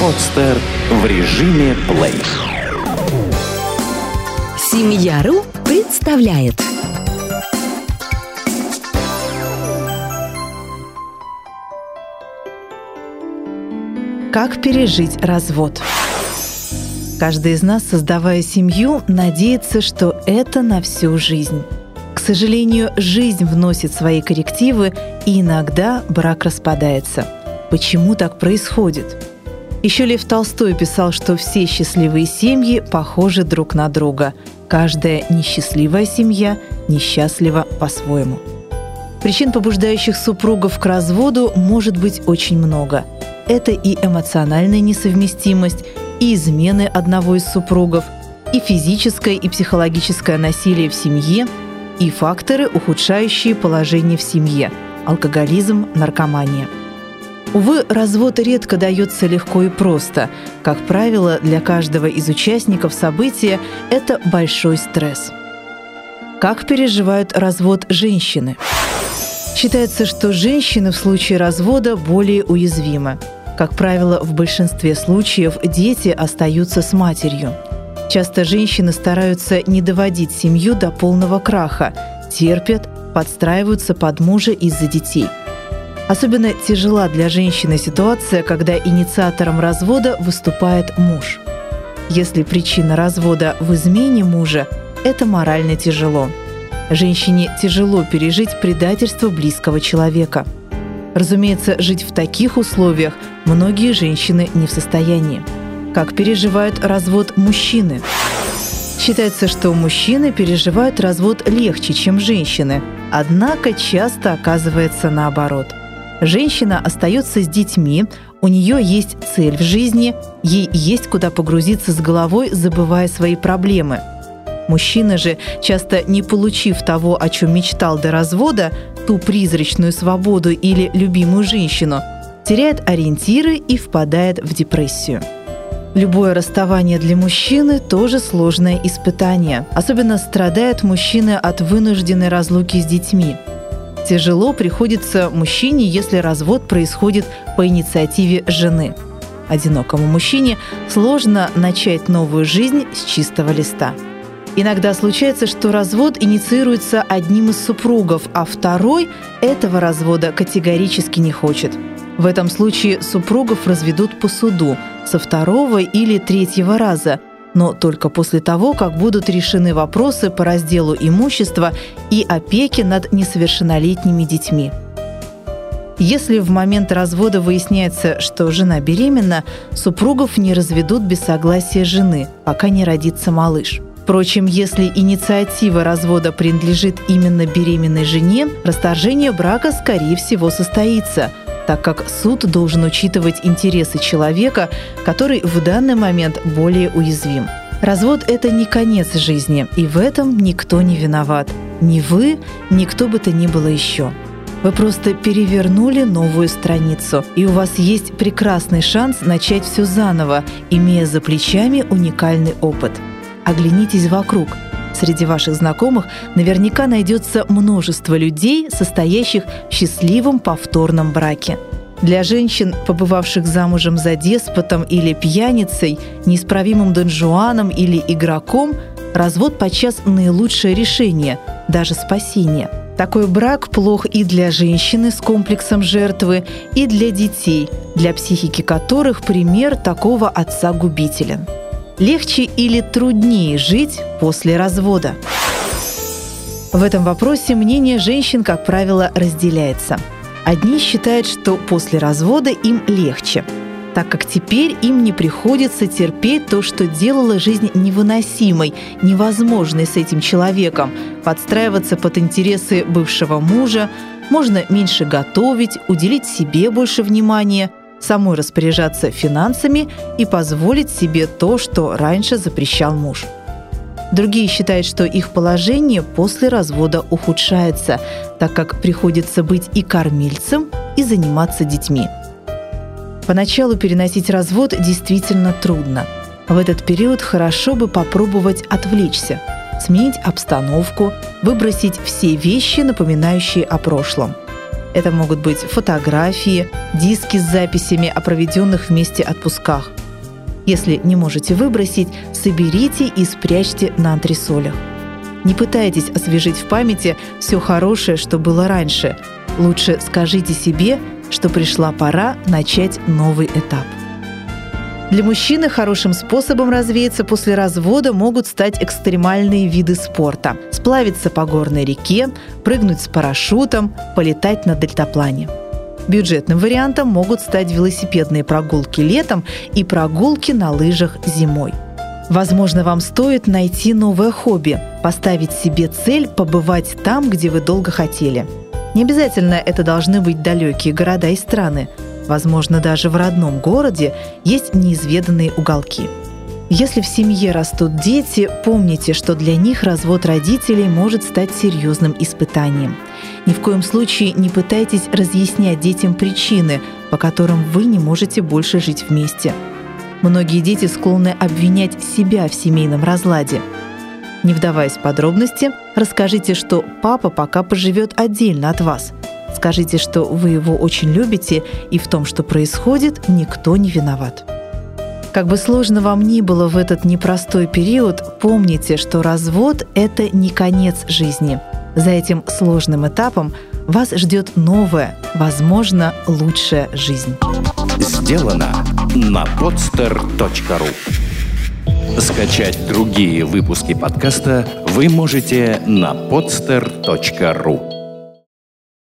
Подстер в режиме плей. Семья.ру представляет Как пережить развод? Каждый из нас, создавая семью, надеется, что это на всю жизнь. К сожалению, жизнь вносит свои коррективы, и иногда брак распадается. Почему так происходит? Еще Лев Толстой писал, что все счастливые семьи похожи друг на друга. Каждая несчастливая семья несчастлива по-своему. Причин, побуждающих супругов к разводу, может быть очень много. Это и эмоциональная несовместимость, и измены одного из супругов, и физическое и психологическое насилие в семье, и факторы, ухудшающие положение в семье – алкоголизм, наркомания. Увы, развод редко дается легко и просто. Как правило, для каждого из участников события это большой стресс. Как переживают развод женщины? Считается, что женщины в случае развода более уязвимы. Как правило, в большинстве случаев дети остаются с матерью. Часто женщины стараются не доводить семью до полного краха, терпят, подстраиваются под мужа из-за детей. Особенно тяжела для женщины ситуация, когда инициатором развода выступает муж. Если причина развода в измене мужа, это морально тяжело. Женщине тяжело пережить предательство близкого человека – Разумеется, жить в таких условиях многие женщины не в состоянии. Как переживают развод мужчины? Считается, что мужчины переживают развод легче, чем женщины, однако часто оказывается наоборот. Женщина остается с детьми, у нее есть цель в жизни, ей есть куда погрузиться с головой, забывая свои проблемы – Мужчина же, часто не получив того, о чем мечтал до развода, ту призрачную свободу или любимую женщину, теряет ориентиры и впадает в депрессию. Любое расставание для мужчины тоже сложное испытание. Особенно страдают мужчины от вынужденной разлуки с детьми. Тяжело приходится мужчине, если развод происходит по инициативе жены. Одинокому мужчине сложно начать новую жизнь с чистого листа. Иногда случается, что развод инициируется одним из супругов, а второй этого развода категорически не хочет. В этом случае супругов разведут по суду со второго или третьего раза, но только после того, как будут решены вопросы по разделу имущества и опеки над несовершеннолетними детьми. Если в момент развода выясняется, что жена беременна, супругов не разведут без согласия жены, пока не родится малыш. Впрочем, если инициатива развода принадлежит именно беременной жене, расторжение брака, скорее всего, состоится, так как суд должен учитывать интересы человека, который в данный момент более уязвим. Развод – это не конец жизни, и в этом никто не виноват. Ни вы, ни кто бы то ни было еще. Вы просто перевернули новую страницу, и у вас есть прекрасный шанс начать все заново, имея за плечами уникальный опыт – оглянитесь вокруг. Среди ваших знакомых наверняка найдется множество людей, состоящих в счастливом повторном браке. Для женщин, побывавших замужем за деспотом или пьяницей, неисправимым донжуаном или игроком, развод подчас наилучшее решение, даже спасение. Такой брак плох и для женщины с комплексом жертвы, и для детей, для психики которых пример такого отца губителен. Легче или труднее жить после развода? В этом вопросе мнение женщин, как правило, разделяется. Одни считают, что после развода им легче, так как теперь им не приходится терпеть то, что делало жизнь невыносимой, невозможной с этим человеком, подстраиваться под интересы бывшего мужа, можно меньше готовить, уделить себе больше внимания – самой распоряжаться финансами и позволить себе то, что раньше запрещал муж. Другие считают, что их положение после развода ухудшается, так как приходится быть и кормильцем, и заниматься детьми. Поначалу переносить развод действительно трудно. В этот период хорошо бы попробовать отвлечься, сменить обстановку, выбросить все вещи, напоминающие о прошлом – Это могут быть фотографии, диски с записями о проведенных вместе отпусках. Если не можете выбросить, соберите и спрячьте на антресолях. Не пытайтесь освежить в памяти все хорошее, что было раньше. Лучше скажите себе, что пришла пора начать новый этап. Для мужчины хорошим способом развеяться после развода могут стать экстремальные виды спорта. Сплавиться по горной реке, прыгнуть с парашютом, полетать на дельтаплане. Бюджетным вариантом могут стать велосипедные прогулки летом и прогулки на лыжах зимой. Возможно, вам стоит найти новое хобби, поставить себе цель побывать там, где вы долго хотели. Не обязательно это должны быть далекие города и страны – Возможно, даже в родном городе есть неизведанные уголки. Если в семье растут дети, помните, что для них развод родителей может стать серьезным испытанием. Ни в коем случае не пытайтесь разъяснять детям причины, по которым вы не можете больше жить вместе. Многие дети склонны обвинять себя в семейном разладе. Не вдаваясь в подробности, расскажите, что папа пока поживет отдельно от вас – Скажите, что вы его очень любите, и в том, что происходит, никто не виноват. Как бы сложно вам ни было в этот непростой период, помните, что развод – это не конец жизни. За этим сложным этапом вас ждет новая, возможно, лучшая жизнь. Сделано на podster.ru Скачать другие выпуски подкаста вы можете на podster.ru